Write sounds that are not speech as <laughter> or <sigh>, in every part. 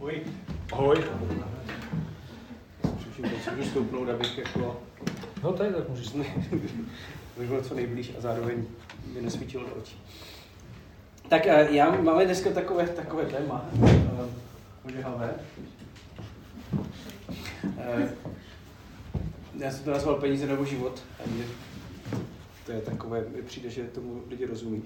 Ahoj. Ahoj. Přeším teď můžu stoupnout, abych jako... No tady tak můžeš. Abych byl co nejblíž a zároveň by nesvítilo do očí. Tak eh, já máme dneska takové, takové téma. eh, Ožehavé. Eh, Já jsem to nazval peníze nebo život. To je takové, mi přijde, že tomu lidi rozumí.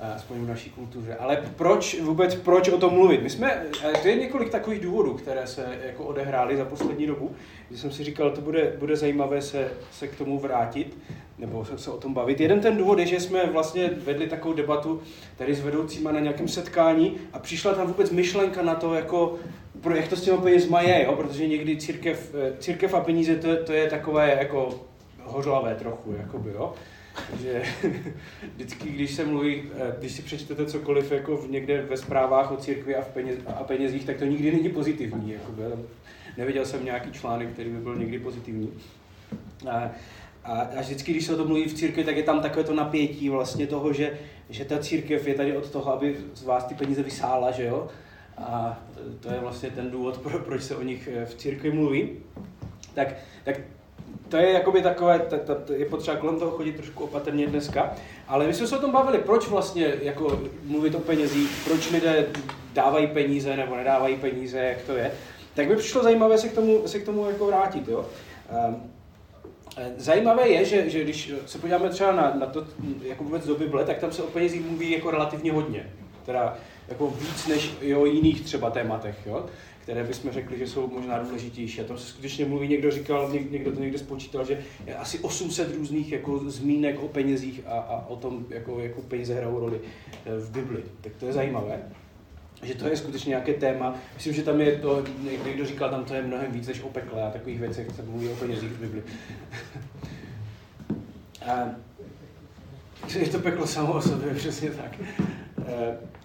Eh, Aspoň v naší kultuře. Ale proč vůbec, proč o tom mluvit? My jsme, eh, to je několik takových důvodů, které se jako odehrály za poslední dobu, že jsem si říkal, to bude, bude zajímavé se, se k tomu vrátit, nebo se, se o tom bavit. Jeden ten důvod je, že jsme vlastně vedli takovou debatu tady s vedoucíma na nějakém setkání a přišla tam vůbec myšlenka na to, jako, pro, jak to s těma penězma je, jo? protože někdy církev, eh, církev a peníze to, to je takové jako hořlavé trochu, jakoby, jo. Že <laughs> vždycky, když se mluví, eh, když si přečtete cokoliv jako v, někde ve zprávách o církvi a, v peněz, a penězích, tak to nikdy není pozitivní. Jakoby. Neviděl jsem nějaký článek, který by byl někdy pozitivní. A, a, a vždycky, když se o tom mluví v církvi, tak je tam takové to napětí vlastně toho, že, že ta církev je tady od toho, aby z vás ty peníze vysála, že jo? A to je vlastně ten důvod, pro, proč se o nich eh, v církvi mluví. Tak, tak to je jakoby takové, ta, ta, ta, je potřeba kolem toho chodit trošku opatrně dneska, ale my jsme se o tom bavili, proč vlastně jako mluvit o penězích, proč lidé dávají peníze nebo nedávají peníze, jak to je. Tak mi přišlo zajímavé se k tomu, se k tomu jako vrátit. Jo? Um, Zajímavé je, že, že když se podíváme třeba na, na to, jako vůbec do Bible, tak tam se o penězích mluví jako relativně hodně. Teda jako víc než o jiných třeba tématech, jo? Které bychom řekli, že jsou možná důležitější. A tam se skutečně mluví, někdo říkal, někdo to někde spočítal, že je asi 800 různých jako zmínek o penězích a, a o tom, jako, jako peníze hrajou roli eh, v Bibli. Tak to je zajímavé že to je skutečně nějaké téma. Myslím, že tam je to, někdo říkal, tam to je mnohem víc než o pekle a takových věcech se mluví o penězích v Bibli. <laughs> je to peklo samo o sobě, <laughs> přesně tak.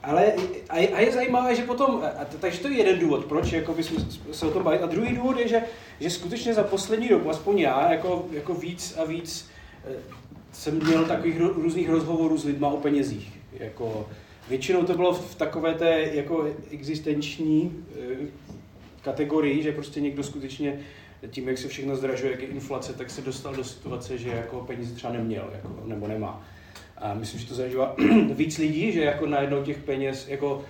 Ale a je, a je zajímavé, že potom, a to, takže to je jeden důvod, proč jako bychom se o tom bavit. A druhý důvod je, že, že skutečně za poslední dobu, aspoň já, jako, jako víc a víc jsem měl takových různých rozhovorů s lidma o penězích. Jako, Většinou to bylo v takové té jako existenční kategorii, že prostě někdo skutečně tím, jak se všechno zdražuje, jak je inflace, tak se dostal do situace, že jako peníze třeba neměl, jako, nebo nemá. A myslím, že to zažívá <clears throat> víc lidí, že jako najednou těch peněz, jako,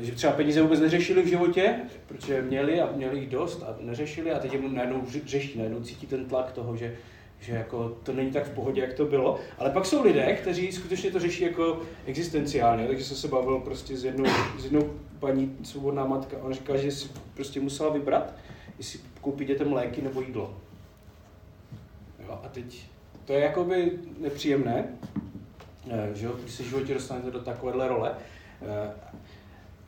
že třeba peníze vůbec neřešili v životě, protože měli a měli jich dost a neřešili a teď je najednou řeší, najednou cítí ten tlak toho, že že jako to není tak v pohodě, jak to bylo. Ale pak jsou lidé, kteří skutečně to řeší jako existenciálně. Takže jsem se bavil prostě s jednou, s jednou paní, svobodná matka. Ona říká, že si prostě musela vybrat, jestli koupit dětem léky nebo jídlo. Jo, a teď to je jakoby nepříjemné, že jo, když se v životě dostanete do takovéhle role.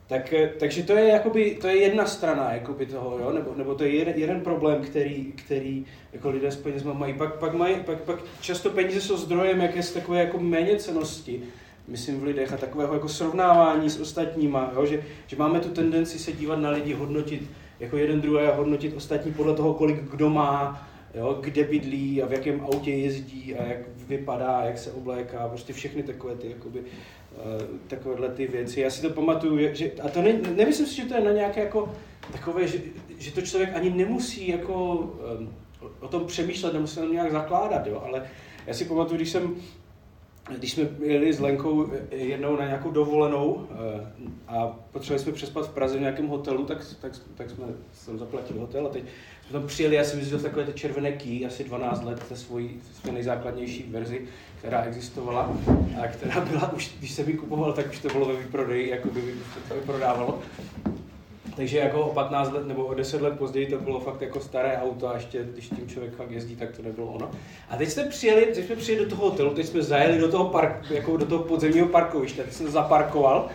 Tak, takže to je, jakoby, to je jedna strana jakoby toho, jo? Nebo, nebo to je jeden, jeden problém, který, který jako lidé s penězma mají. Pak, pak, mají, pak, pak často peníze jsou zdrojem jakési takové jako méněcenosti, myslím v lidech a takového jako srovnávání s ostatníma, jo? Že, že máme tu tendenci se dívat na lidi, hodnotit jako jeden druhé a hodnotit ostatní podle toho, kolik kdo má, jo? kde bydlí a v jakém autě jezdí a jak vypadá, jak se obléká, prostě všechny takové ty jakoby, takovéhle ty věci. Já si to pamatuju, že, a to ne, nemyslím si, že to je na nějaké jako takové, že, že to člověk ani nemusí jako um, o tom přemýšlet, nemusí tam nějak zakládat, jo, ale já si pamatuju, když jsem když jsme jeli s Lenkou jednou na nějakou dovolenou a potřebovali jsme přespat v Praze v nějakém hotelu, tak, tak, tak jsme tam zaplatili hotel a teď jsme tam přijeli, já jsem vyzvěděl takové ty červené key, asi 12 let, té svojí své nejzákladnější verzi, která existovala a která byla už, když jsem ji kupoval, tak už to bylo ve výprodeji, jako by to prodávalo. Takže jako o 15 let nebo o 10 let později to bylo fakt jako staré auto a ještě když tím člověk fakt jezdí, tak to nebylo ono. A teď jsme přijeli, teď jsme přijeli do toho hotelu, teď jsme zajeli do toho, park, jako do toho podzemního parkoviště, teď jsem zaparkoval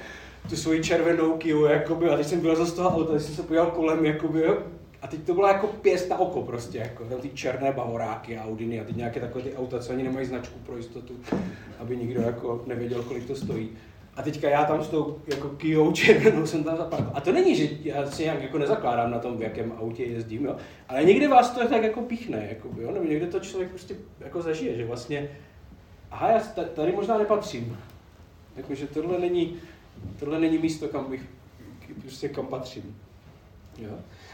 tu svoji červenou Kiu, jakoby, a teď jsem byl z toho auta, teď jsem se podíval kolem, jakoby, a teď to bylo jako pěst na oko prostě, jako tam ty černé bavoráky, Audiny a teď nějaké takové ty auta, co ani nemají značku pro jistotu, aby nikdo jako nevěděl, kolik to stojí. A teďka já tam s tou jako Kijou červenou jsem tam zaparkoval. A to není, že já si nějak jako nezakládám na tom, v jakém autě jezdím, jo. Ale někdy vás to tak jako píchne, jako, jo. Nebo někdy to člověk prostě jako zažije, že vlastně, aha, já tady možná nepatřím. Jakože tohle není, tohle není místo, kam bych, prostě kam patřím. Jo?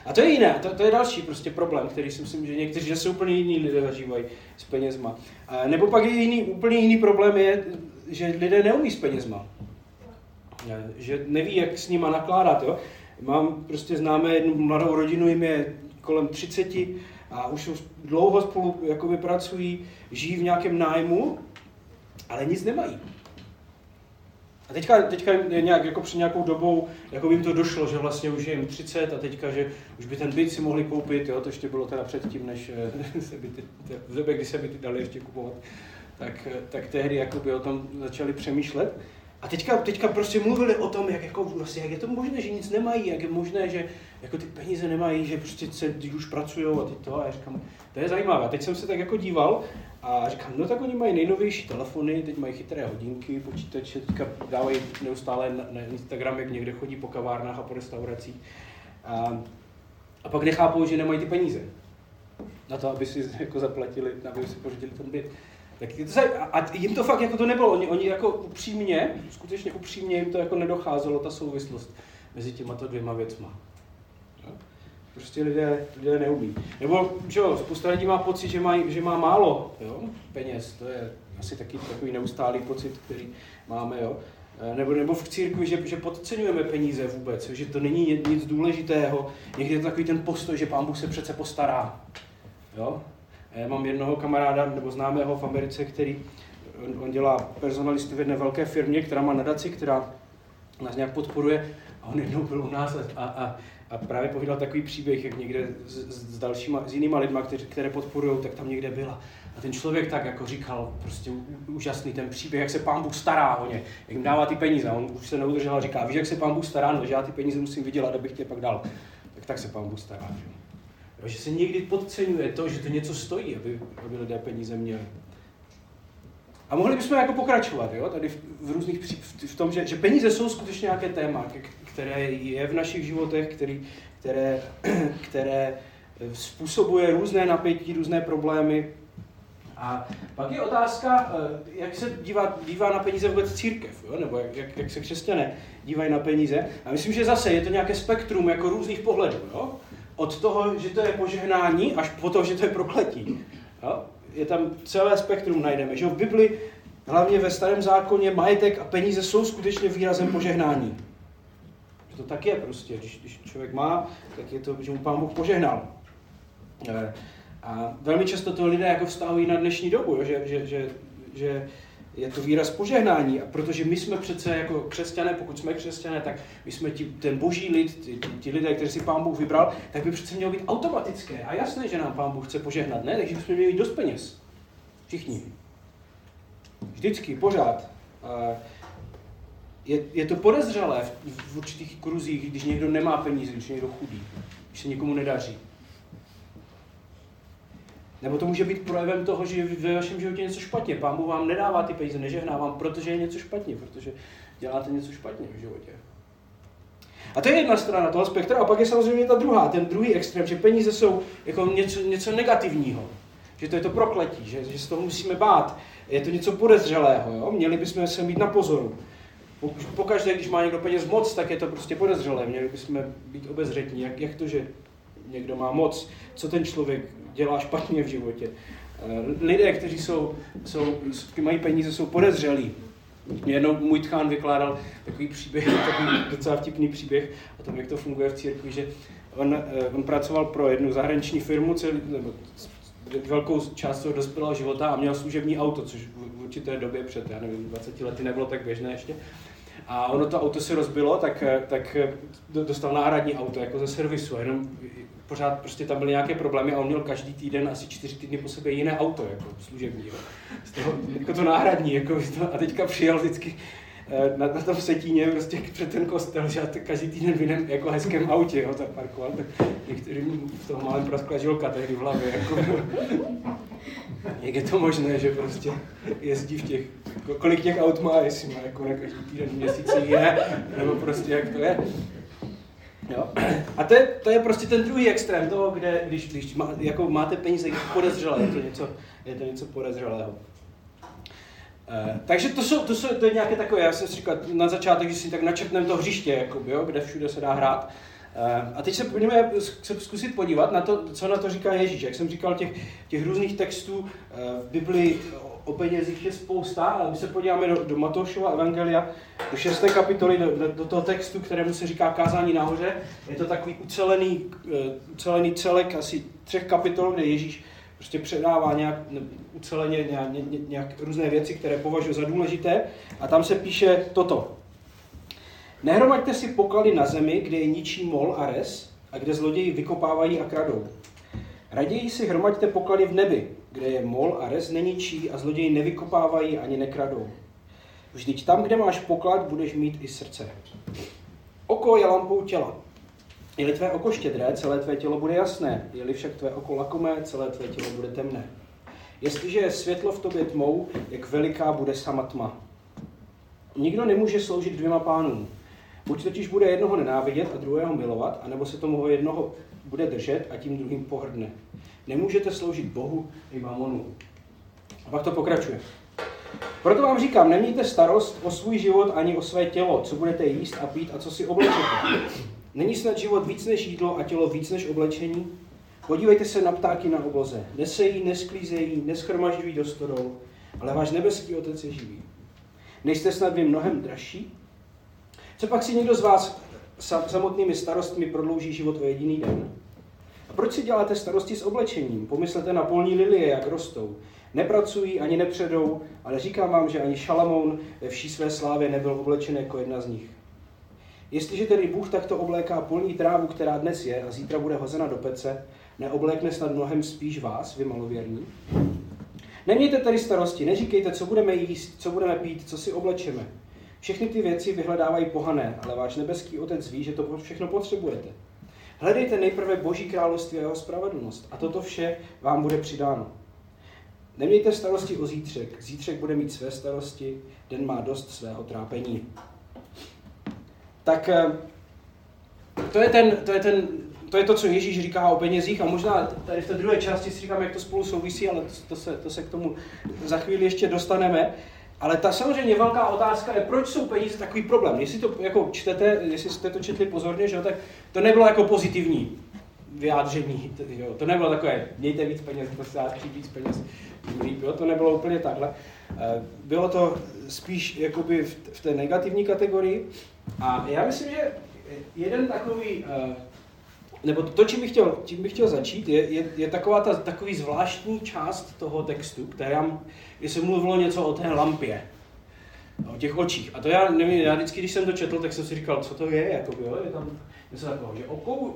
A to je jiné, to, to je další prostě problém, který si myslím, že někteří, že jsou úplně jiní lidé zažívají s penězma. Nebo pak je jiný, úplně jiný problém je, že lidé neumí s penězma. Že neví, jak s nima nakládat. Jo? Mám prostě známé jednu mladou rodinu, jim je kolem 30 a už dlouho spolu jakoby pracují, žijí v nějakém nájmu, ale nic nemají. A teďka, teďka nějak, jako před nějakou dobou jako jim to došlo, že vlastně už je jim 30 a teďka, že už by ten byt si mohli koupit, jo, to ještě bylo teda předtím, než eh, <laughs> se byty, v době, kdy se byty dali ještě kupovat, tak, eh, tak tehdy jakoby o tom začali přemýšlet. A teďka, teďka prostě mluvili o tom, jak, jako, vlastně, jak je to možné, že nic nemají, jak je možné, že jako ty peníze nemají, že prostě se, už pracují a teď to. A já říkám, to je zajímavé. A teď jsem se tak jako díval a říkám, no tak oni mají nejnovější telefony, teď mají chytré hodinky, počítače, teďka dávají neustále na, na Instagram, jak někde chodí po kavárnách a po restauracích. A, a pak nechápou, že nemají ty peníze na to, aby si <laughs> jako zaplatili, aby si pořídili ten byt. Tak to, a jim to fakt jako to nebylo, oni, oni jako upřímně, skutečně upřímně jim to jako nedocházelo, ta souvislost mezi těma to dvěma věcma. Prostě lidé, lidé neumí. Nebo, že jo, spousta lidí má pocit, že, má, že má málo jo, peněz, to je asi taky takový neustálý pocit, který máme, jo. E, nebo, nebo v církvi, že, že podceňujeme peníze vůbec, že to není nic důležitého. Někdy je to takový ten postoj, že pán Bůh se přece postará. Jo? Já mám jednoho kamaráda nebo známého v Americe, který on, dělá personalistu v jedné velké firmě, která má nadaci, která nás nějak podporuje. A on jednou byl u nás a, a, a právě povídal takový příběh, jak někde s, s dalšíma, s jinýma lidma, kteří, které podporují, tak tam někde byla. A ten člověk tak jako říkal, prostě úžasný ten příběh, jak se pán Bůh stará o ně, jak jim dává ty peníze. A on už se neudržel a říká, víš, jak se pán Bůh stará, no, že já ty peníze musím vydělat, abych tě pak dal. Tak tak se pán Bůh stará. Že? Že se někdy podceňuje to, že to něco stojí, aby, aby lidé peníze měli. A mohli bychom jako pokračovat, jo? tady v, v různých v, v tom, že, že peníze jsou skutečně nějaké téma, které je v našich životech, který, které, <clears throat> které způsobuje různé napětí, různé problémy. A pak je otázka, eh, jak se dívá, dívá na peníze vůbec církev, jo? nebo jak, jak, jak se křesťané dívají na peníze. A myslím, že zase je to nějaké spektrum jako různých pohledů. Jo? Od toho, že to je požehnání, až po to, že to je prokletí. Jo? Je tam celé spektrum najdeme. Že v Bibli, hlavně ve starém zákoně, majetek a peníze jsou skutečně výrazem požehnání. Že to tak je prostě. Když, když člověk má, tak je to, že mu pán Bůh požehnal. Eh, a velmi často to lidé jako vztahují na dnešní dobu, jo? Že, že, že, že je to výraz požehnání. A protože my jsme přece jako křesťané, pokud jsme křesťané, tak my jsme ti, ten boží lid, ti, ti lidé, kteří si pán Bůh vybral, tak by přece mělo být automatické. A jasné, že nám pán Bůh chce požehnat, ne? Takže bychom měli mít dost peněz. Všichni. Vždycky, pořád. Je, je to podezřelé v, v určitých kruzích, když někdo nemá peníze, když někdo chudý, když se někomu nedaří. Nebo to může být projevem toho, že ve vašem životě něco špatně. Pán Bůh vám nedává ty peníze, nežehná vám, protože je něco špatně, protože děláte něco špatně v životě. A to je jedna strana toho spektra, a pak je samozřejmě ta druhá, ten druhý extrém, že peníze jsou jako něco, něco negativního, že to je to prokletí, že, že se toho musíme bát, je to něco podezřelého, jo? měli bychom se mít na pozoru. Pokaždé, když má někdo peněz moc, tak je to prostě podezřelé, měli bychom být obezřetní, jak, jak to, že někdo má moc, co ten člověk dělá špatně v životě. Eh, lidé, kteří jsou, jsou, mají peníze, jsou podezřelí. Mě jednou můj tchán vykládal takový příběh, <laughs> takový docela vtipný příběh o tom, jak to funguje v církvi, že on, eh, on pracoval pro jednu zahraniční firmu, celý, nebo velkou část svého dospělého života a měl služební auto, což v určité době před, já nevím, 20 lety nebylo tak běžné ještě. A ono to auto se rozbilo, tak, eh, tak dostal náhradní auto jako ze servisu. Jenom pořád prostě tam byly nějaké problémy a on měl každý týden asi čtyři týdny po sobě jiné auto, jako služební, jo. Z toho, jako to náhradní, jako to, a teďka přijel vždycky eh, na, na tom setíně prostě před ten kostel, že každý týden v jiném jako hezkém autě, jo, zaparkoval, tak některým v tom malém praskla žilka tehdy v hlavě, jako, <laughs> jak je to možné, že prostě jezdí v těch, kolik těch aut má, jestli má jako na každý týden měsíci jiné, nebo prostě jak to je. Jo? A to je, to je prostě ten druhý extrém toho, kde když, když má, jako máte peníze, podezřelé, je to něco, je to něco podezřelého. Eh, takže to, jsou, to, jsou, to je nějaké takové, já jsem si říkal na začátek, že si tak načrtneme to hřiště, jakoby, jo, kde všude se dá hrát. Eh, a teď se pojďme se zkusit podívat na to, co na to říká Ježíš. Jak jsem říkal, těch, těch různých textů eh, v Biblii o penězích je spousta, ale my se podíváme do, do Matoušova evangelia, do 6. kapitoly, do, do, do toho textu, kterému se říká kázání nahoře. Je to takový ucelený, ucelený celek asi třech kapitol, kde Ježíš prostě předává nějak uceleně nějak, nějak, nějak různé věci, které považuje za důležité. A tam se píše toto. Nehromaďte si poklady na zemi, kde je ničí mol a res a kde zloději vykopávají a kradou. Raději si hromaďte poklady v nebi, kde je mol a res neničí a zloději nevykopávají ani nekradou. Vždyť tam, kde máš poklad, budeš mít i srdce. Oko je lampou těla. Je-li tvé oko štědré, celé tvé tělo bude jasné. Je-li však tvé oko lakomé, celé tvé tělo bude temné. Jestliže je světlo v tobě tmou, jak veliká bude sama tma. Nikdo nemůže sloužit dvěma pánům. Buď totiž bude jednoho nenávidět a druhého milovat, anebo se tomu jednoho bude držet a tím druhým pohrdne. Nemůžete sloužit Bohu i mamonu. A pak to pokračuje. Proto vám říkám, nemějte starost o svůj život ani o své tělo, co budete jíst a pít a co si oblečete. Není snad život víc než jídlo a tělo víc než oblečení? Podívejte se na ptáky na obloze. Nesejí, nesklízejí, neschromažďují do stodol, ale váš nebeský otec je živý. Nejste snad vy mnohem dražší? Co pak si někdo z vás samotnými starostmi prodlouží život o jediný den? A proč si děláte starosti s oblečením? Pomyslete na polní lilie, jak rostou. Nepracují ani nepředou, ale říkám vám, že ani Šalamoun ve vší své slávě nebyl oblečen jako jedna z nich. Jestliže tedy Bůh takto obléká polní trávu, která dnes je a zítra bude hozena do pece, neoblékne snad mnohem spíš vás, vy malověrní? Nemějte tedy starosti, neříkejte, co budeme jíst, co budeme pít, co si oblečeme. Všechny ty věci vyhledávají pohané, ale váš nebeský otec ví, že to všechno potřebujete. Hledejte nejprve Boží království a jeho spravedlnost a toto vše vám bude přidáno. Nemějte starosti o zítřek, zítřek bude mít své starosti, den má dost svého trápení. Tak eh, to je, ten, to je ten to je to, co Ježíš říká o penězích a možná tady v té druhé části si říkám, jak to spolu souvisí, ale to se, to se k tomu za chvíli ještě dostaneme. Ale ta samozřejmě velká otázka je, proč jsou peníze takový problém. Jestli to jako čtete, jestli jste to četli pozorně, že jo, tak to nebylo jako pozitivní vyjádření. Jo. To nebylo takové, mějte víc peněz, prostě přijít víc peněz, jo. to nebylo úplně takhle. Eh, bylo to spíš jakoby v té negativní kategorii. A já myslím, že jeden takový eh, nebo to, čím bych chtěl, čím bych chtěl začít, je, je, je taková ta takový zvláštní část toho textu, která, kdy se mluvilo něco o té lampě, o těch očích. A to já nevím, já vždycky, když jsem to četl, tak jsem si říkal, co to je, jako jo, je tam něco takového, že oko,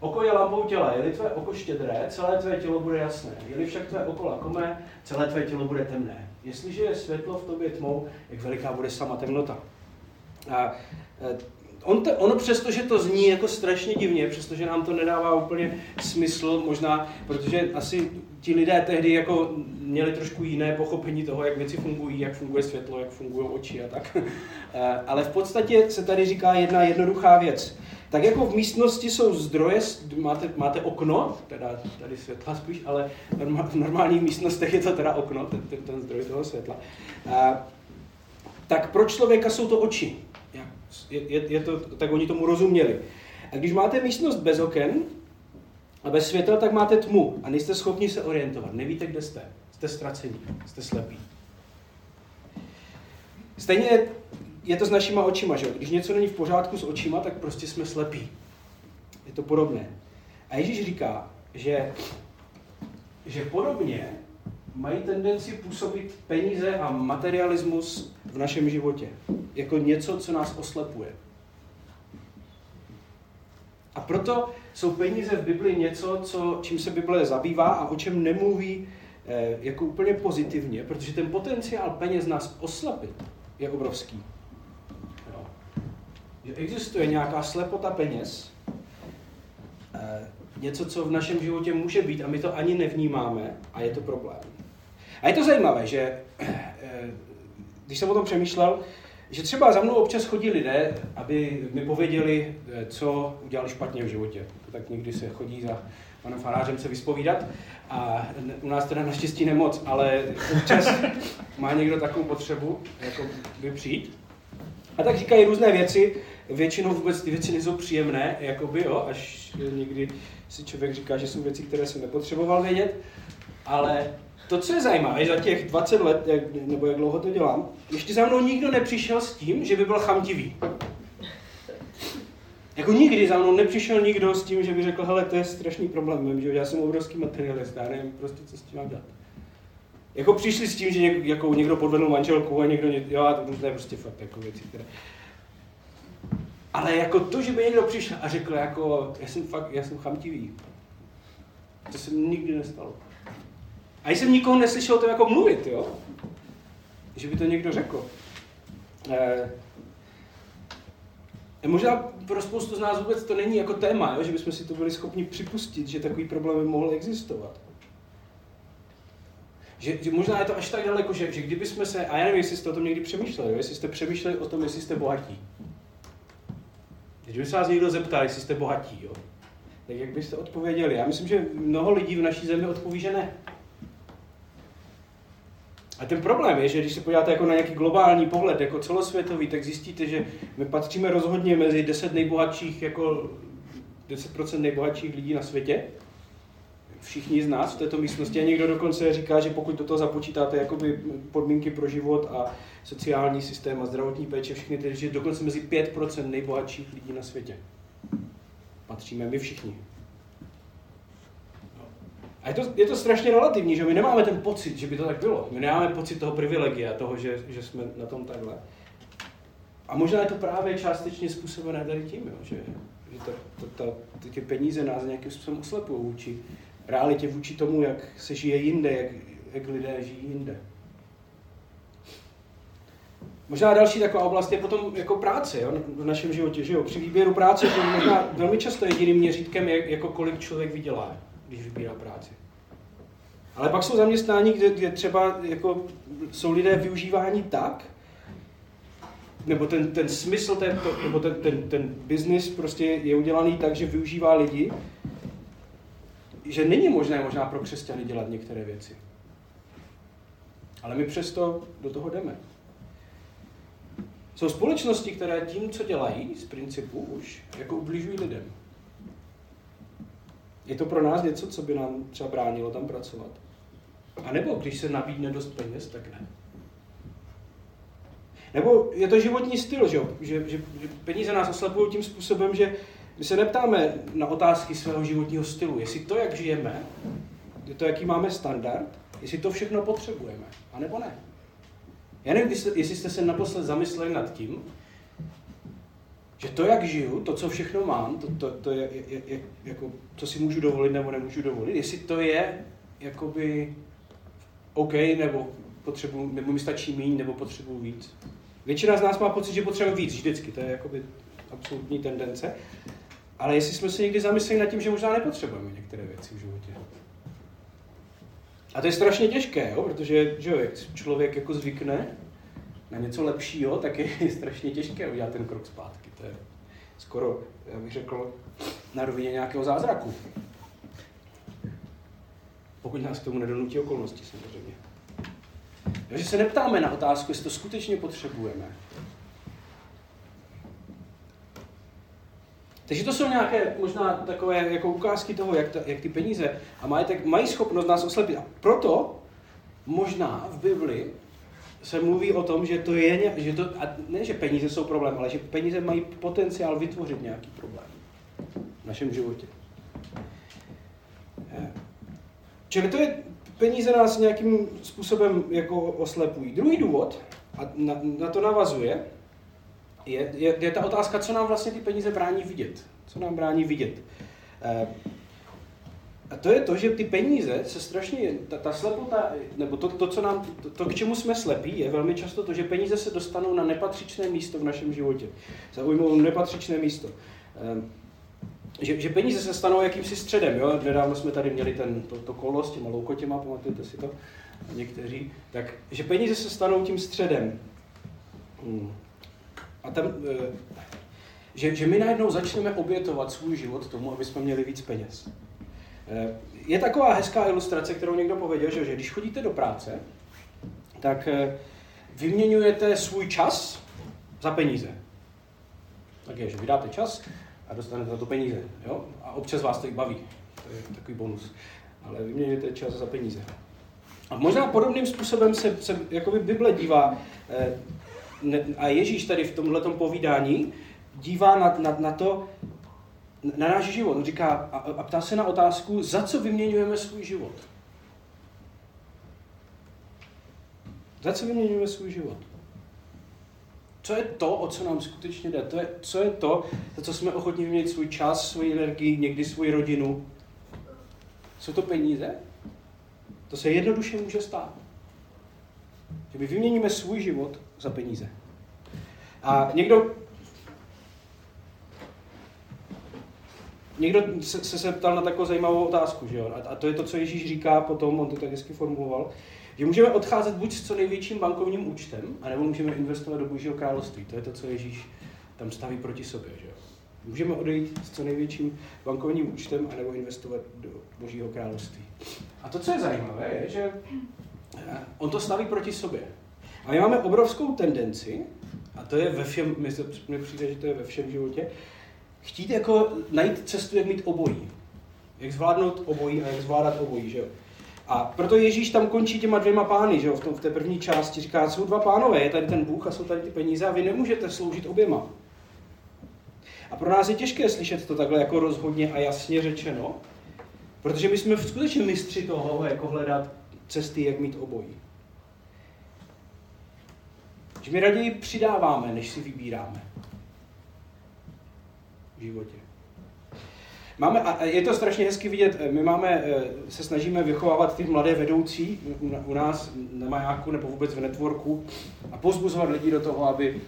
oko je lampou těla, je-li tvé oko štědré, celé tvé tělo bude jasné, je-li však tvé oko lakomé, celé tvé tělo bude temné. Jestliže je světlo v tobě tmou, jak veliká bude sama temnota. A e, on to, ono přesto, že to zní jako strašně divně, přestože nám to nedává úplně smysl, možná, protože asi ti lidé tehdy jako měli trošku jiné pochopení toho, jak věci fungují, jak funguje světlo, jak fungují oči a tak. Eh, ale v podstatě se tady říká jedna jednoduchá věc. Tak jako v místnosti jsou zdroje, máte, máte okno, teda tady světla spíš, ale v normálních místnostech je to teda okno, ten, ten, ten zdroj toho světla. Eh, tak pro člověka jsou to oči je, je, je to, tak oni tomu rozuměli. A když máte místnost bez oken a bez světla, tak máte tmu a nejste schopni se orientovat. Nevíte, kde jste. Jste ztracení, jste slepí. Stejně je to s našima očima, že Když něco není v pořádku s očima, tak prostě jsme slepí. Je to podobné. A Ježíš říká, že, že podobně mají tendenci působit peníze a materialismus v našem životě. Jako něco, co nás oslepuje. A proto jsou peníze v Bibli něco, co, čím se Bible zabývá a o čem nemluví eh, jako úplně pozitivně, protože ten potenciál peněz nás oslepit je obrovský. Jo. Existuje nějaká slepota peněz, eh, něco, co v našem životě může být a my to ani nevnímáme a je to problém. A je to zajímavé, že eh, když jsem o tom přemýšlel, že třeba za mnou občas chodí lidé, aby mi pověděli, eh, co udělali špatně v životě. Tak někdy se chodí za panem farářem se vyspovídat a u nás teda naštěstí nemoc, ale občas <laughs> má někdo takovou potřebu, jako by přijít. A tak říkají různé věci, většinou vůbec ty věci nejsou příjemné, jakoby, jo, až někdy si člověk říká, že jsou věci, které jsem nepotřeboval vědět, ale to, co je zajímavé, za těch 20 let, nebo jak dlouho to dělám, ještě za mnou nikdo nepřišel s tím, že by byl chamtivý. Jako nikdy za mnou nepřišel nikdo s tím, že by řekl, hele, to je strašný problém, že já jsem obrovský materialista, já nevím prostě, co s tím mám dělat. Jako přišli s tím, že něk, jako někdo podvedl manželku a někdo, jo, a to je prostě fakt jako věci, které... Ale jako to, že by někdo přišel a řekl, jako, já jsem fakt, já jsem chamtivý, to se nikdy nestalo. A jsem nikoho neslyšel o tom jako mluvit, jo? Že by to někdo řekl. Eh, možná pro spoustu z nás vůbec to není jako téma, jo? že bychom si to byli schopni připustit, že takový problém by mohl existovat. Že, že možná je to až tak daleko, že, že kdyby jsme se, a já nevím, jestli jste o tom někdy přemýšleli, jo? jestli jste přemýšleli o tom, jestli jste bohatí. Kdyby se vás někdo zeptal, jestli jste bohatí, jo? tak jak byste odpověděli? Já myslím, že mnoho lidí v naší zemi odpoví, že ne. A ten problém je, že když se podíváte jako na nějaký globální pohled, jako celosvětový, tak zjistíte, že my patříme rozhodně mezi 10 nejbohatších, jako 10% nejbohatších lidí na světě. Všichni z nás v této místnosti a někdo dokonce říká, že pokud do toho započítáte jakoby podmínky pro život a sociální systém a zdravotní péče, všechny ty, že dokonce mezi 5% nejbohatších lidí na světě. Patříme my všichni. A je to, je to strašně relativní, že my nemáme ten pocit, že by to tak bylo. My nemáme pocit toho privilegia, toho, že, že jsme na tom takhle. A možná je to právě částečně způsobené tady tím, jo, že, že ta, ta, ta, ty peníze nás nějakým způsobem oslepují vůči realitě, vůči tomu, jak se žije jinde, jak, jak lidé žijí jinde. Možná další taková oblast je potom jako práce jo, v našem životě. Že jo? Při výběru práce to je možná velmi často jediným měřítkem, jak, jako kolik člověk vydělá když vybírá práci. Ale pak jsou zaměstnání, kde, kde třeba jako, jsou lidé využíváni tak, nebo ten, ten smysl, ten, to, nebo ten, ten, ten business prostě je udělaný tak, že využívá lidi, že není možné možná pro křesťany dělat některé věci. Ale my přesto do toho jdeme. Jsou společnosti, které tím, co dělají z principu už, jako ubližují lidem. Je to pro nás něco, co by nám třeba bránilo tam pracovat? A nebo když se nabídne dost peněz, tak ne. Nebo je to životní styl, že, že, že, peníze nás oslepují tím způsobem, že my se neptáme na otázky svého životního stylu, jestli to, jak žijeme, je to, jaký máme standard, jestli to všechno potřebujeme, a nebo ne. Já nevím, jestli jste se naposled zamysleli nad tím, že to, jak žiju, to, co všechno mám, to, to, to je, je, je, jako, co si můžu dovolit nebo nemůžu dovolit, jestli to je jakoby OK, nebo potřebuji, nebo mi stačí míň, nebo potřebuji víc. Většina z nás má pocit, že potřebuje víc vždycky, to je jakoby absolutní tendence. Ale jestli jsme se někdy zamysleli nad tím, že možná nepotřebujeme některé věci v životě. A to je strašně těžké, jo? protože že jo, člověk jako zvykne na něco lepšího, tak je <laughs> strašně těžké udělat ten krok zpátky. To je skoro, já bych řekl, na rovině nějakého zázraku. Pokud nás k tomu nedonutí okolnosti, samozřejmě. Takže se neptáme na otázku, jestli to skutečně potřebujeme. Takže to jsou nějaké možná takové jako ukázky toho, jak, ta, jak ty peníze a majetek mají schopnost nás oslepit. A proto možná v Bibli se mluví o tom, že to je, že to, a ne, že peníze jsou problém, ale že peníze mají potenciál vytvořit nějaký problém v našem životě. Eh, čili to je, peníze nás nějakým způsobem jako oslepují. Druhý důvod, a na, na to navazuje, je, je, je ta otázka, co nám vlastně ty peníze brání vidět. Co nám brání vidět. A to je to, že ty peníze se strašně, ta, ta slepota, nebo to, to, co nám, to, to, k čemu jsme slepí, je velmi často to, že peníze se dostanou na nepatřičné místo v našem životě. Zaujmou nepatřičné místo. Ehm, že, že peníze se stanou jakýmsi středem. Jo? Nedávno jsme tady měli ten, to, to kolo s těma loukotěma, pamatujete si to? Někteří. Tak, že peníze se stanou tím středem. Hmm. A tam, e, že, že my najednou začneme obětovat svůj život tomu, aby jsme měli víc peněz. Eh, je taková hezká ilustrace, kterou někdo pověděl, že, že když chodíte do práce, tak eh, vyměňujete svůj čas za peníze. tak je, že vydáte čas a dostanete za to peníze. Jo? A občas vás to i baví. To je takový bonus. Ale vyměňujete čas za peníze. A možná podobným způsobem se, se jakoby Bible dívá eh, a Ježíš tady v tomhle povídání dívá na, na, na to, na náš život. On říká a, a ptá se na otázku, za co vyměňujeme svůj život. Za co vyměňujeme svůj život? Co je to, o co nám skutečně jde? To je, co je to, za co jsme ochotní vyměnit svůj čas, svoji energii, někdy svoji rodinu? Jsou to peníze? To se jednoduše může stát. Že my vyměníme svůj život za peníze. A někdo Někdo se, se, se ptal na takovou zajímavou otázku, že jo? A, a to je to, co Ježíš říká potom, on to tak hezky formuloval, že můžeme odcházet buď s co největším bankovním účtem, anebo můžeme investovat do Božího království. To je to, co Ježíš tam staví proti sobě. Že jo? Můžeme odejít s co největším bankovním účtem, anebo investovat do Božího království. A to, co je zajímavé, je, že eh, on to staví proti sobě. A my máme obrovskou tendenci, a to je ve všem, mi přijde, že to je ve všem životě, chtít jako najít cestu, jak mít obojí. Jak zvládnout obojí a jak zvládat obojí, že jo. A proto Ježíš tam končí těma dvěma pány, že jo, v, tom, v té první části říká, jsou dva pánové, je tady ten Bůh a jsou tady ty peníze a vy nemůžete sloužit oběma. A pro nás je těžké slyšet to takhle jako rozhodně a jasně řečeno, protože my jsme skutečně mistři toho, jako hledat cesty, jak mít obojí. Že my raději přidáváme, než si vybíráme v životě. Máme, a je to strašně hezky vidět, eh, my máme, eh, se snažíme vychovávat ty mladé vedoucí u nás na majáku nebo vůbec v networku a pozbuzovat lidi do toho, aby,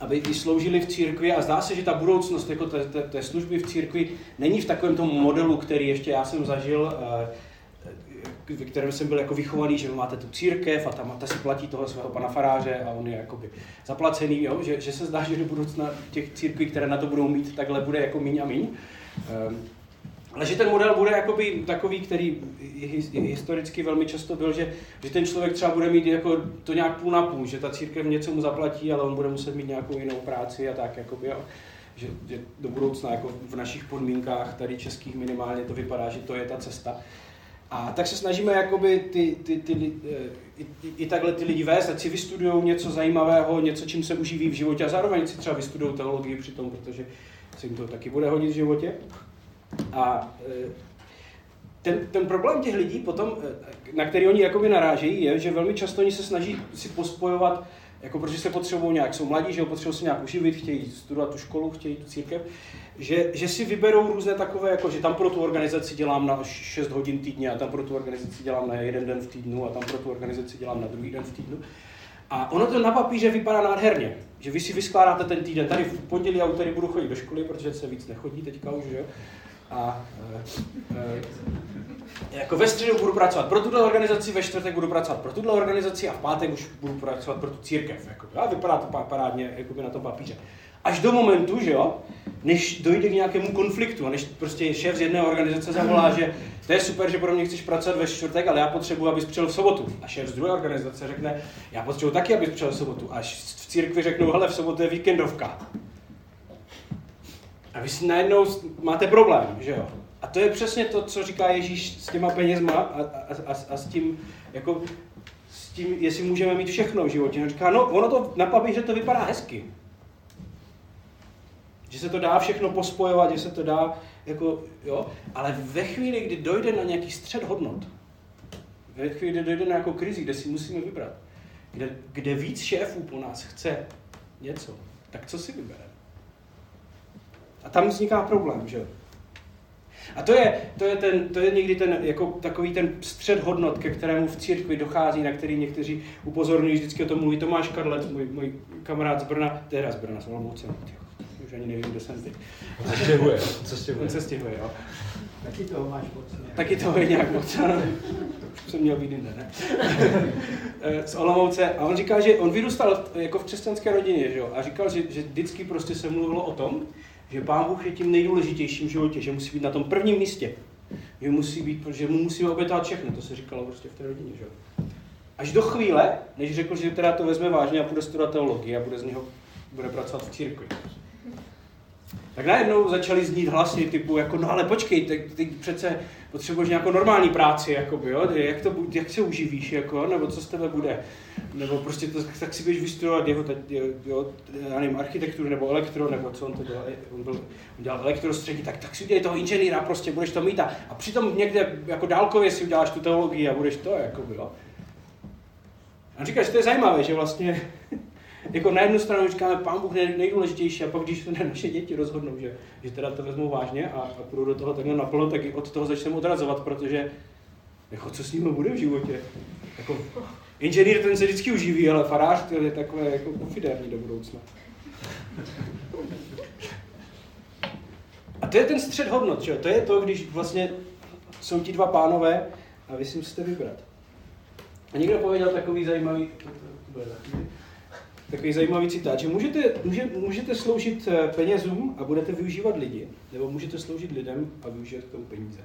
aby i sloužili v církvi a zdá se, že ta budoucnost jako té, té, té služby v církvi není v takovém tom modelu, který ještě já jsem zažil, eh, ve kterém jsem byl jako vychovaný, že máte tu církev a tam ta si platí toho svého pana faráře a on je jakoby zaplacený, jo? Že, že se zdá, že do budoucna těch církví, které na to budou mít, takhle bude jako míň a míň. Um, ale že ten model bude jakoby takový, který historicky velmi často byl, že, že ten člověk třeba bude mít jako to nějak půl na půl, že ta církev něco mu zaplatí, ale on bude muset mít nějakou jinou práci a tak, jakoby, jo. Že, že do budoucna jako v našich podmínkách, tady českých minimálně, to vypadá, že to je ta cesta. A tak se snažíme jakoby ty, ty, ty, ty eh, i, i, takhle ty lidi vést, ať si vystudují něco zajímavého, něco, čím se uživí v životě a zároveň si třeba vystudují teologii přitom, protože se jim to taky bude hodit v životě. A eh, ten, ten problém těch lidí potom, eh, na který oni jakoby narážejí, je, že velmi často oni se snaží si pospojovat jako protože se potřebují nějak, jsou mladí, že jo, potřebují se nějak uživit, chtějí studovat tu školu, chtějí tu církev, že, že si vyberou různé takové, jako že tam pro tu organizaci dělám na 6 hodin týdně a tam pro tu organizaci dělám na jeden den v týdnu a tam pro tu organizaci dělám na druhý den v týdnu. A ono to na papíře vypadá nádherně, že vy si vyskládáte ten týden. Tady v pondělí a úterý budu chodit do školy, protože se víc nechodí teďka už, že jo. A e, e, jako ve středu budu pracovat pro tuto organizaci, ve čtvrtek budu pracovat pro tuto organizaci a v pátek už budu pracovat pro tu církev. Jako, a vypadá to parádně jako na tom papíře. Až do momentu, že jo, než dojde k nějakému konfliktu a než prostě šéf z jedné organizace zavolá, že to je super, že pro mě chceš pracovat ve čtvrtek, ale já potřebuji, abys přijel v sobotu. A šéf z druhé organizace řekne, já potřebuji taky, abys přijel v sobotu. A v církvi řeknou, hele, v sobotu je víkendovka. A vy si najednou máte problém, že jo? A to je přesně to, co říká Ježíš s těma penězma a, a, a, a s tím, jako, s tím, jestli můžeme mít všechno v životě. On říká, no, ono to na papíře to vypadá hezky. Že se to dá všechno pospojovat, že se to dá, jako, jo, ale ve chvíli, kdy dojde na nějaký střed hodnot, ve chvíli, kdy dojde na nějakou krizi, kde si musíme vybrat, kde, kde víc šéfů po nás chce něco, tak co si vybereme? A tam vzniká problém, že a to je, to je, ten, to je někdy ten, jako takový ten střed hodnot, ke kterému v církvi dochází, na který někteří upozorňují, vždycky o tom mluví Tomáš Karlet, můj, můj kamarád z Brna, teda z Brna, z Olomouce, už ani nevím, kdo jsem teď. On se stěhuje, on se stěhuje. On se stěhuje, jo. Taky toho máš moc. Taky toho je nějak moc, ano. Už jsem měl být jinde, ne? <laughs> z Olomouce. A on říká, že on vyrůstal jako v křesťanské rodině, že jo? A říkal, že, že vždycky prostě se mluvilo o tom, že Pán Bůh je tím nejdůležitějším v životě, že musí být na tom prvním místě. Že musí být, že mu musíme obětovat všechno, to se říkalo prostě v té rodině, že? Až do chvíle, než řekl, že teda to vezme vážně a bude studovat teologii a bude z něho bude pracovat v církvi. Tak najednou začaly znít hlasy typu jako, no ale počkej, ty, ty přece potřebuješ nějakou normální práci, jakoby, jo? Jak, to, jak se uživíš, jako, nebo co z tebe bude, nebo prostě to, tak si budeš vystudovat jeho, jo, já nevím, architekturu, nebo elektro, nebo co on to dělal, on, byl, on dělal elektrostředí, tak, tak si udělej toho inženýra, prostě budeš to mít a, a přitom někde jako dálkově si uděláš tu teologii a budeš to, jakoby, jo. A říkáš, to je zajímavé, že vlastně jako na jednu stranu říkáme, pán Bůh nejdůležitější a pak když se naše děti rozhodnou, že, že teda to vezmou vážně a, a půjdou do toho takhle naplno, tak od toho začneme odrazovat, protože jako co s ním bude v životě. Jako, inženýr ten se vždycky uživí, ale farář to je takové jako pofidérní do budoucna. A to je ten střed hodnot, že? to je to, když vlastně jsou ti dva pánové a vy si musíte vybrat. A někdo povedal takový zajímavý, to, to bude takový zajímavý citát, že můžete, může, můžete sloužit eh, penězům a budete využívat lidi, nebo můžete sloužit lidem a využít k tomu peníze.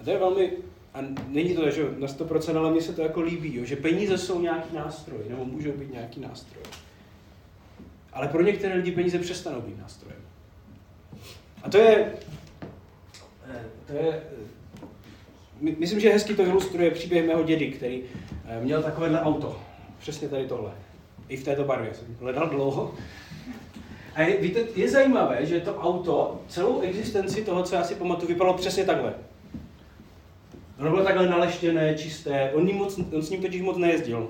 A to je velmi, a není to že na 100%, ale mně se to jako líbí, jo, že peníze jsou nějaký nástroj, nebo můžou být nějaký nástroj. Ale pro některé lidi peníze přestanou být nástrojem. A to je, eh, to je eh, myslím, že hezky to ilustruje příběh mého dědy, který měl takovéhle auto. Přesně tady tohle i v této barvě. Jsem hledal dlouho. A je, víte, je zajímavé, že to auto celou existenci toho, co já si pamatuju, vypadalo přesně takhle. Ono bylo takhle naleštěné, čisté, on, moc, on s ním totiž moc nejezdil.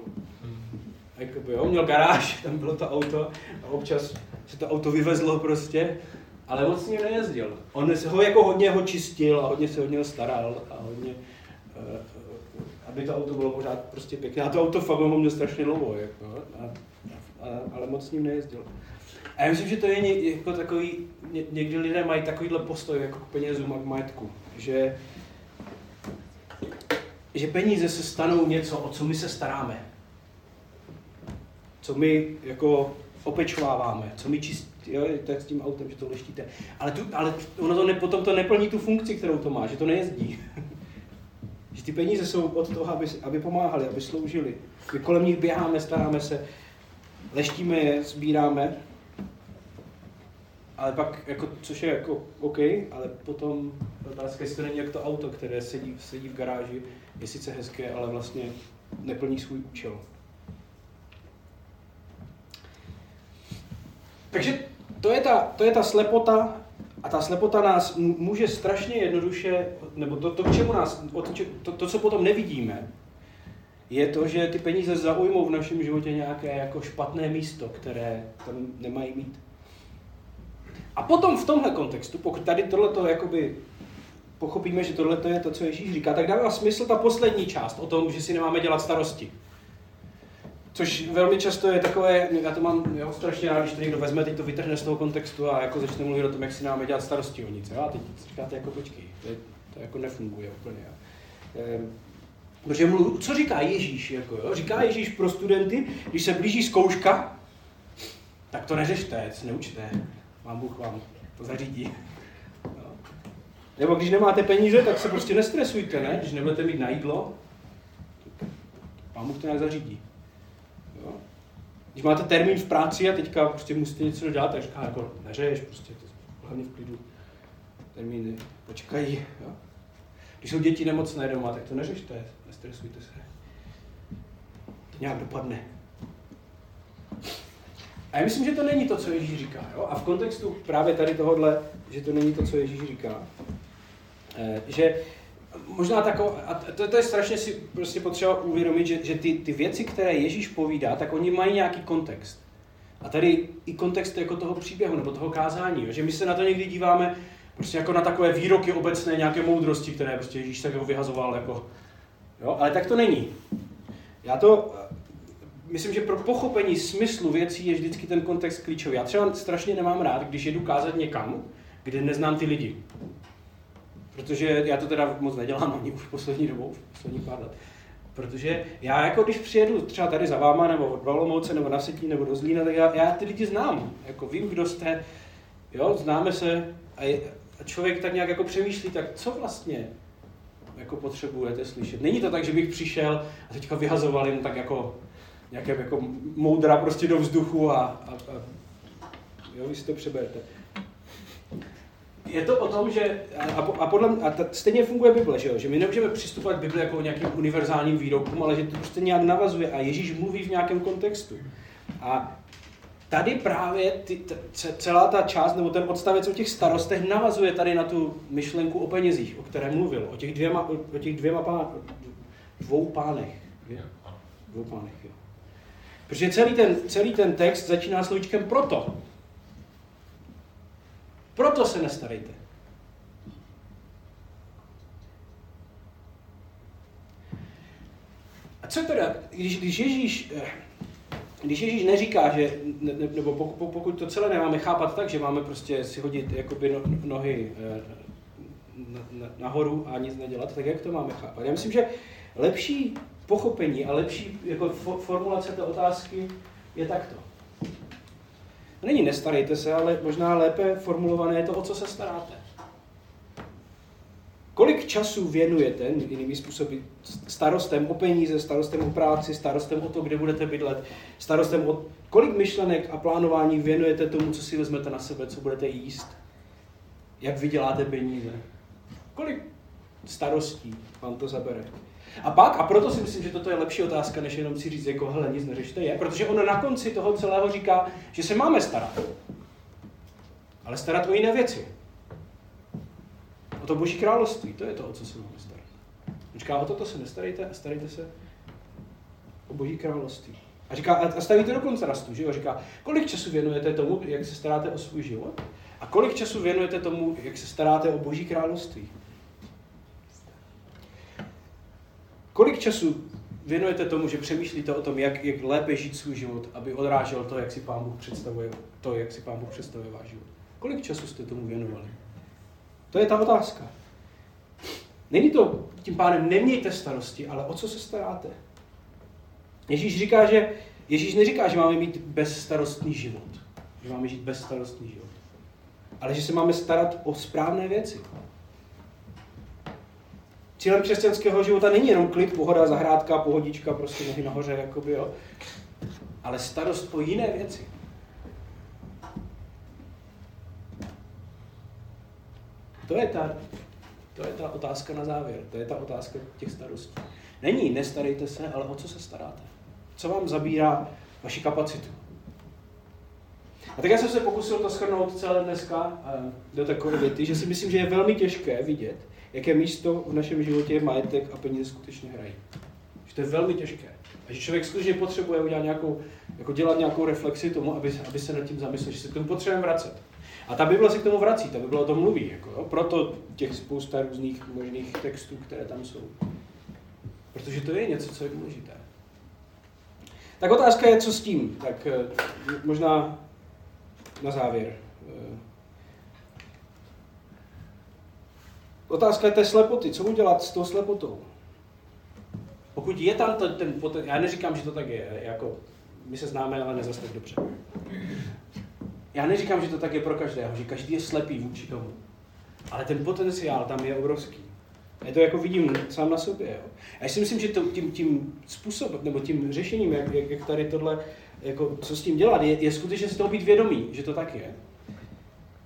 Jakoby, jo, měl garáž, <laughs> tam bylo to auto a občas se to auto vyvezlo prostě, ale moc s ním nejezdil. On se ho jako hodně ho čistil a hodně se o něho staral a hodně, uh, aby to auto bylo pořád prostě pěkné. A to auto fakt měl strašně dlouho, jako, a ale moc s ním nejezdil. A já myslím, že to je jako takový, ně, někdy lidé mají takovýhle postoj jako k penězům a k majetku, že, že peníze se stanou něco, o co my se staráme. Co my jako opečováváme, co my čistí, jo, tak s tím autem, že to leštíte. Ale, tu, ale ono to ne, potom to neplní tu funkci, kterou to má, že to nejezdí. <laughs> že ty peníze jsou od toho, aby, aby pomáhali, aby sloužili. My kolem nich běháme, staráme se, leštíme je, sbíráme, ale pak, jako, což je jako OK, ale potom otázka, jestli to není jak to auto, které sedí, sedí v garáži, je sice hezké, ale vlastně neplní svůj účel. Takže to je ta, to je ta slepota a ta slepota nás může strašně jednoduše, nebo to, to k čemu nás, to, to, co potom nevidíme, je to, že ty peníze zaujmou v našem životě nějaké jako špatné místo, které tam nemají mít. A potom v tomhle kontextu, pokud tady tohleto jakoby pochopíme, že tohle je to, co Ježíš říká, tak dává smysl ta poslední část o tom, že si nemáme dělat starosti. Což velmi často je takové, já to mám jo, strašně rád, když to někdo vezme, teď to vytrhne z toho kontextu a jako začne mluvit o tom, jak si máme dělat starosti o nic. Jo? A teď říkáte jako počkej, to, je, to jako nefunguje úplně. Jo? Ehm, Protože mluv, co říká Ježíš? Jako, jo? Říká Ježíš pro studenty, když se blíží zkouška, tak to neřešte, neučte. Mám Bůh vám to zařídí. Jo? Nebo když nemáte peníze, tak se prostě nestresujte, ne? Když nebudete mít na jídlo, Pán Bůh to nějak zařídí. Jo? Když máte termín v práci a teďka prostě musíte něco dělat, tak říká jako neřeš, prostě to hlavně v klidu. Termíny počkají. Jo? Když jsou děti nemocné doma, tak to neřešte, nestresujte se. To nějak dopadne. A já myslím, že to není to, co Ježíš říká. Jo? A v kontextu právě tady tohohle, že to není to, co Ježíš říká. Eh, že možná takové, a to, to je strašně si prostě potřeba uvědomit, že, že ty, ty věci, které Ježíš povídá, tak oni mají nějaký kontext. A tady i kontext jako toho příběhu nebo toho kázání, jo? že my se na to někdy díváme prostě jako na takové výroky obecné, nějaké moudrosti, které prostě Ježíš tak vyhazoval jako, jo, ale tak to není. Já to, myslím, že pro pochopení smyslu věcí je vždycky ten kontext klíčový. Já třeba strašně nemám rád, když jedu kázat někam, kde neznám ty lidi. Protože já to teda moc nedělám ani už poslední dobou, poslední pár let. Protože já jako když přijedu třeba tady za váma, nebo do Olomouce, nebo na Setí, nebo do Zlína, tak já, já ty lidi znám. Jako vím, kdo jste, jo, známe se a, a člověk tak nějak jako přemýšlí, tak co vlastně jako potřebujete slyšet. Není to tak, že bych přišel a teďka vyhazoval jen tak jako nějaké jako moudra prostě do vzduchu a, a, a jo, vy si to přeberete. je to o tom, že, a, a, podle, a ta, stejně funguje Bible, že, jo? že my nemůžeme přistupovat k Bibli jako nějakým univerzálním výrokům, ale že to prostě nějak navazuje a Ježíš mluví v nějakém kontextu. A tady právě ty, t, celá ta část, nebo ten odstavec o těch starostech navazuje tady na tu myšlenku o penězích, o které mluvil, o těch dvěma, o těch dvěma pán, dvou pánech. Dvou pánech, jo. Protože celý ten, celý ten text začíná slovíčkem proto. Proto se nestarejte. A co teda, když, když Ježíš, eh, když Ježíš neříká, že, ne, nebo pokud, pokud to celé nemáme chápat tak, že máme prostě si hodit jakoby no, nohy eh, nahoru a nic nedělat, tak jak to máme chápat? Já myslím, že lepší pochopení a lepší jako formulace té otázky je takto. Není nestarejte se, ale možná lépe formulované je to, o co se staráte. Kolik času věnujete, jinými způsoby, starostem o peníze, starostem o práci, starostem o to, kde budete bydlet, starostem o kolik myšlenek a plánování věnujete tomu, co si vezmete na sebe, co budete jíst, jak vyděláte peníze. Kolik starostí vám to zabere. A pak, a proto si myslím, že toto je lepší otázka, než jenom si říct, jako hele, nic neřešte, je, protože ono na konci toho celého říká, že se máme starat. Ale starat o jiné věci. To boží království, to je to, o co se máme starat. On říká, o toto se nestarejte a starejte se o boží království. A, říká, a staví to do kontrastu, že jo? Říká, kolik času věnujete tomu, jak se staráte o svůj život? A kolik času věnujete tomu, jak se staráte o boží království? Kolik času věnujete tomu, že přemýšlíte o tom, jak, jak lépe žít svůj život, aby odrážel to, jak si Pán Bůh představuje, to, jak si Pán Bůh představuje váš život? Kolik času jste tomu věnovali? To je ta otázka. Není to, tím pádem nemějte starosti, ale o co se staráte? Ježíš říká, že Ježíš neříká, že máme mít bezstarostný život. Že máme žít bezstarostný život. Ale že se máme starat o správné věci. Cílem křesťanského života není jenom klid, pohoda, zahrádka, pohodička, prostě nohy nahoře, jakoby, jo. Ale starost o jiné věci. To je ta, to je ta otázka na závěr, to je ta otázka těch starostí. Není, nestarejte se, ale o co se staráte? Co vám zabírá vaši kapacitu? A tak já jsem se pokusil to schrnout celé dneska eh, do takové věty, že si myslím, že je velmi těžké vidět, jaké místo v našem životě majetek a peníze skutečně hrají. Že to je velmi těžké. A že člověk skutečně potřebuje udělat nějakou, jako dělat nějakou reflexi tomu, aby, aby se nad tím zamyslel, že se k tomu potřebujeme vracet. A ta Bible se k tomu vrací, ta Bible o tom mluví. Jako, jo? Proto těch spousta různých možných textů, které tam jsou. Protože to je něco, co je důležité. Tak otázka je, co s tím. Tak eh, možná na závěr. Eh, otázka je té slepoty. Co udělat s tou slepotou? Pokud je tam ten poten, já neříkám, že to tak je, jako my se známe, ale nezas tak dobře. Já neříkám, že to tak je pro každého, že každý je slepý vůči tomu. Ale ten potenciál tam je obrovský. Je to jako vidím sám na sobě. Jo. Já si myslím, že to, tím, tím způsobem, nebo tím řešením, jak, jak, jak tady tohle, jako, co s tím dělat, je, je skutečně z toho být vědomý, že to tak je.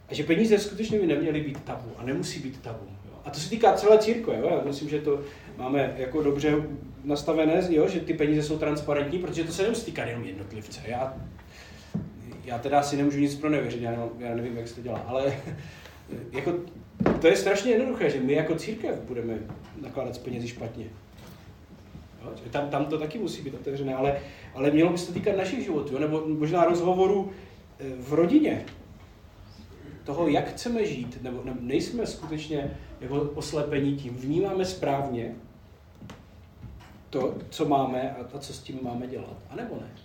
A že peníze skutečně by neměly být tabu a nemusí být tabu. Jo. A to se týká celé církve. Jo. Já myslím, že to máme jako dobře nastavené, jo, že ty peníze jsou transparentní, protože to se nemusí týkat jenom jednotlivce. Já, já teda si nemůžu nic pro nevěřit, já, já nevím, jak se to dělá, ale <laughs> jako, to je strašně jednoduché, že my jako církev budeme nakládat s penězi špatně. Jo, tam, tam to taky musí být otevřené, ale, ale mělo by se to týkat našich životů, nebo možná rozhovoru eh, v rodině, toho, jak chceme žít, nebo nejsme skutečně jako oslepení tím, vnímáme správně to, co máme a, a co s tím máme dělat, anebo ne.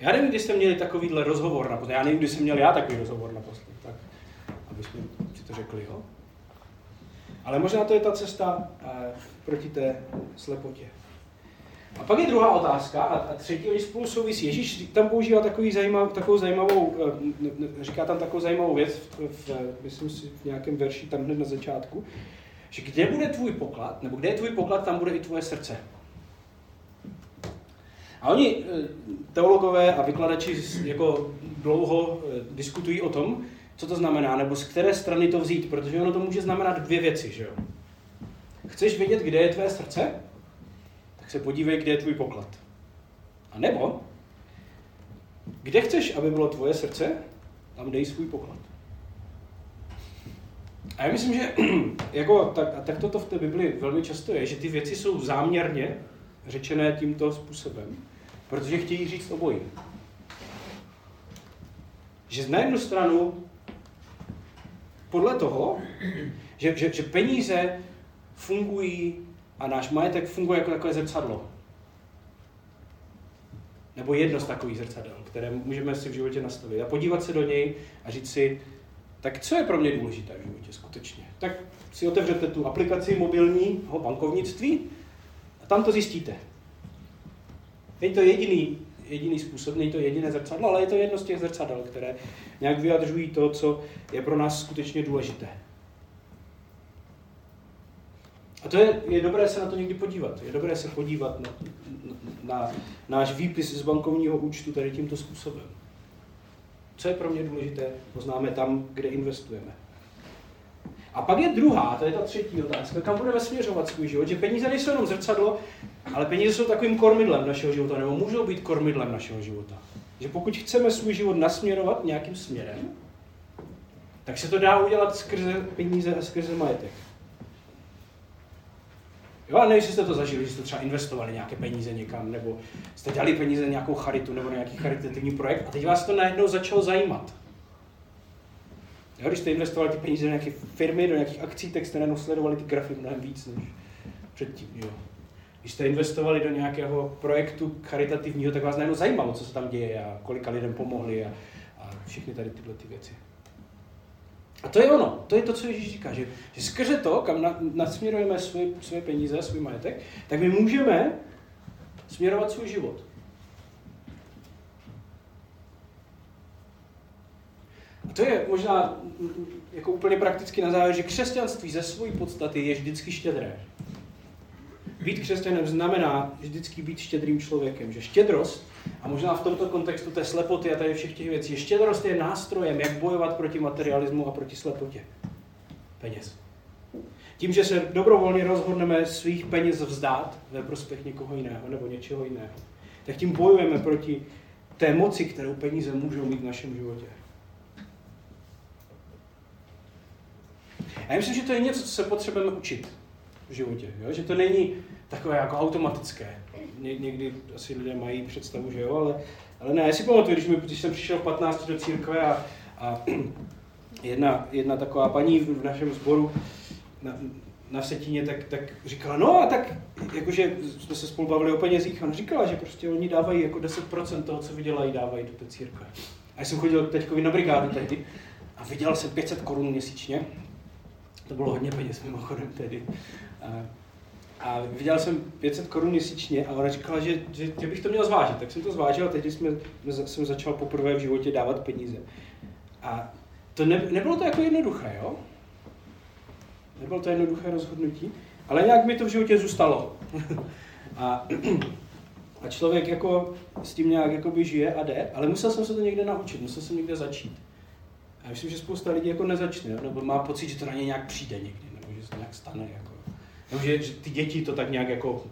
Já nevím, kdy jste měli takovýhle rozhovor naposled. Já nevím, kdy jsem měl já takový rozhovor naposled. Tak, aby jsme si to řekli, jo. Ale možná to je ta cesta uh, proti té slepotě. A pak je druhá otázka, a, třetí, oni spolu souvisí. Ježíš tam používá takový zajímav, takovou zajímavou, eh, říká tam takovou zajímavou věc, v, v, myslím si, v nějakém verši tam hned na začátku, že kde bude tvůj poklad, nebo kde je tvůj poklad, tam bude i tvoje srdce. A oni, eh, teologové a vykladači, jako dlouho eh, diskutují o tom, co to znamená, nebo z které strany to vzít, protože ono to může znamenat dvě věci, že jo. Chceš vědět, kde je tvé srdce? Tak se podívej, kde je tvůj poklad. A nebo, kde chceš, aby bylo tvoje srdce, tam dej svůj poklad. A já myslím, že <clears throat> jako, tak, tak toto v té Bibli velmi často je, že ty věci jsou záměrně řečené tímto způsobem, protože chtějí říct obojí. Že na jednu stranu podle toho, že, že, že peníze fungují a náš majetek funguje jako takové zrcadlo. Nebo jedno z takových zrcadel, které můžeme si v životě nastavit. A podívat se do něj a říct si, tak co je pro mě důležité v životě skutečně? Tak si otevřete tu aplikaci mobilního bankovnictví a tam to zjistíte. Není to jediný, jediný způsob, není to jediné zrcadlo, ale je to jedno z těch zrcadel, které nějak vyjadřují to, co je pro nás skutečně důležité. A to je, je dobré se na to někdy podívat. Je dobré se podívat na, na, na náš výpis z bankovního účtu tady tímto způsobem. Co je pro mě důležité, poznáme tam, kde investujeme. A pak je druhá, to je ta třetí otázka, kam budeme směřovat svůj život. Že peníze nejsou jenom zrcadlo, ale peníze jsou takovým kormidlem našeho života, nebo můžou být kormidlem našeho života. Že pokud chceme svůj život nasměrovat nějakým směrem, tak se to dá udělat skrze peníze a skrze majetek. Jo, a nevím, jste to zažili, že jste třeba investovali nějaké peníze někam, nebo jste dali peníze na nějakou charitu nebo na nějaký charitativní projekt a teď vás to najednou začalo zajímat. Když jste investovali ty peníze do nějaké firmy, do nějakých akcí, tak jste najednou sledovali ty grafy mnohem víc než předtím. Jo. Když jste investovali do nějakého projektu charitativního, tak vás najednou zajímalo, co se tam děje a kolika lidem pomohli a, a všechny tady tyhle ty věci. A to je ono, to je to, co Ježíš říká, že, že skrze to, kam na, nasměrujeme své, své peníze, svůj majetek, tak my můžeme směrovat svůj život. A to je možná jako úplně prakticky na závěr, že křesťanství ze své podstaty je vždycky štědré. Být křesťanem znamená vždycky být štědrým člověkem. Že štědrost, a možná v tomto kontextu té slepoty a tady všech těch věcí, štědrost je nástrojem, jak bojovat proti materialismu a proti slepotě. Peněz. Tím, že se dobrovolně rozhodneme svých peněz vzdát ve prospěch někoho jiného nebo něčeho jiného, tak tím bojujeme proti té moci, kterou peníze můžou mít v našem životě. A já myslím, že to je něco, co se potřebujeme učit v životě. Jo? Že to není takové jako automatické. Ně, někdy asi lidé mají představu, že jo, ale, ale ne, já si pamatuju, když, mi, když jsem přišel v 15 do církve a, a <clears throat> jedna, jedna taková paní v našem sboru na, na Vsetíně, tak, tak říkala, no a tak, jakože jsme se spolu bavili o penězích, ona říkala, že prostě oni dávají jako 10% toho, co vydělají, dávají do té církve. A já jsem chodil teďkovi na brigádu tehdy a vydělal jsem 500 korun měsíčně. To bylo hodně peněz mimochodem tehdy. A, a viděl jsem 500 korun měsíčně a ona říkala, že, že, že bych to měl zvážit. Tak jsem to zvážil a teď jsme, jsem začal poprvé v životě dávat peníze. A to ne, nebylo to jako jednoduché, jo? Nebylo to jednoduché rozhodnutí, ale nějak mi to v životě zůstalo. <laughs> a, a člověk jako s tím nějak jakoby žije a jde, ale musel jsem se to někde naučit, musel jsem někde začít. Já myslím, že spousta lidí jako nezačne, nebo má pocit, že to na ně nějak přijde někdy, nebo že se to nějak stane. Jako. Nebo že, že ty děti to tak nějak jako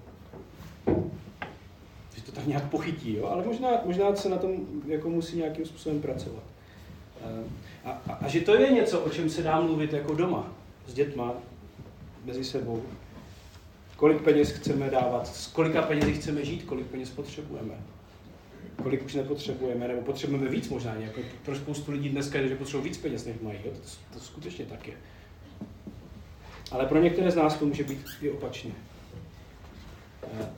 že to tak nějak pochytí, jo? ale možná, možná se na tom jako musí nějakým způsobem pracovat. A, a, a že to je něco, o čem se dá mluvit jako doma, s dětma, mezi sebou. Kolik peněz chceme dávat, s kolika penězi chceme žít, kolik peněz potřebujeme. Kolik už nepotřebujeme, nebo potřebujeme víc možná. Jako pro spoustu lidí dneska je, že potřebují víc peněz, než mají. Jo? To, to skutečně tak je. Ale pro některé z nás to může být i opačně. Eh,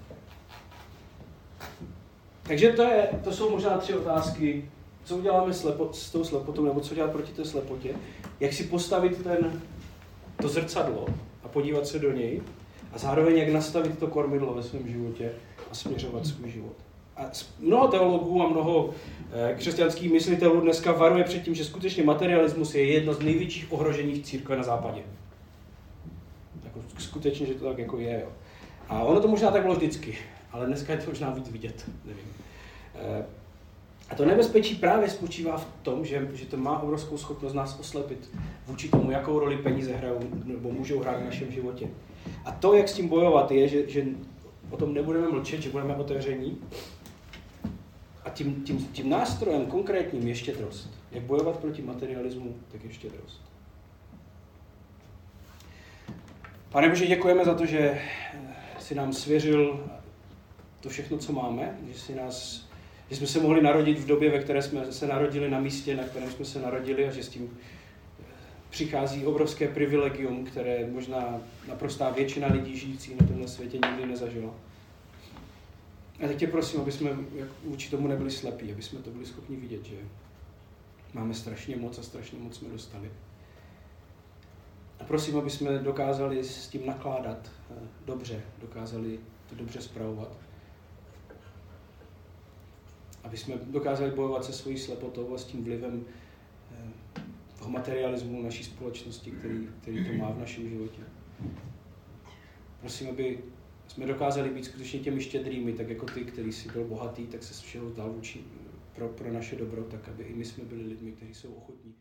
takže to, je, to jsou možná tři otázky, co uděláme slepo, s tou slepotou, nebo co dělat proti té slepotě, jak si postavit ten, to zrcadlo a podívat se do něj a zároveň jak nastavit to kormidlo ve svém životě a směřovat svůj život. A mnoho teologů a mnoho eh, křesťanských myslitelů dneska varuje před tím, že skutečně materialismus je jedno z největších ohrožení církve na západě skutečně, že to tak jako je. Jo. A ono to možná tak bylo vždycky, ale dneska je to možná víc vidět, nevím. Eh, A to nebezpečí právě spočívá v tom, že, že to má obrovskou schopnost nás oslepit vůči tomu, jakou roli peníze hrajou nebo můžou hrát v našem životě. A to, jak s tím bojovat, je, že, že o tom nebudeme mlčet, že budeme otevření. A tím, tím, tím nástrojem konkrétním je štědrost. Jak bojovat proti materialismu, tak je štědrost. Pane Bože, děkujeme za to, že si nám svěřil to všechno, co máme, že si nás že jsme se mohli narodit v době, ve které jsme se narodili na místě, na kterém jsme se narodili a že s tím přichází obrovské privilegium, které možná naprostá většina lidí žijící na tomhle světě nikdy nezažila. A teď tě prosím, aby jsme vůči tomu nebyli slepí, aby jsme to byli schopni vidět, že máme strašně moc a strašně moc jsme dostali. A prosím, aby jsme dokázali s tím nakládat eh, dobře, dokázali to dobře zpravovat aby jsme dokázali bojovat se svojí slepotou a s tím vlivem eh, toho materialismu naší společnosti, který, který to má v našem životě. Prosím, aby jsme dokázali být skutečně těmi štědrými, tak jako ty, který si byl bohatý, tak se všeho vzdal pro, pro naše dobro, tak aby i my jsme byli lidmi, kteří jsou ochotní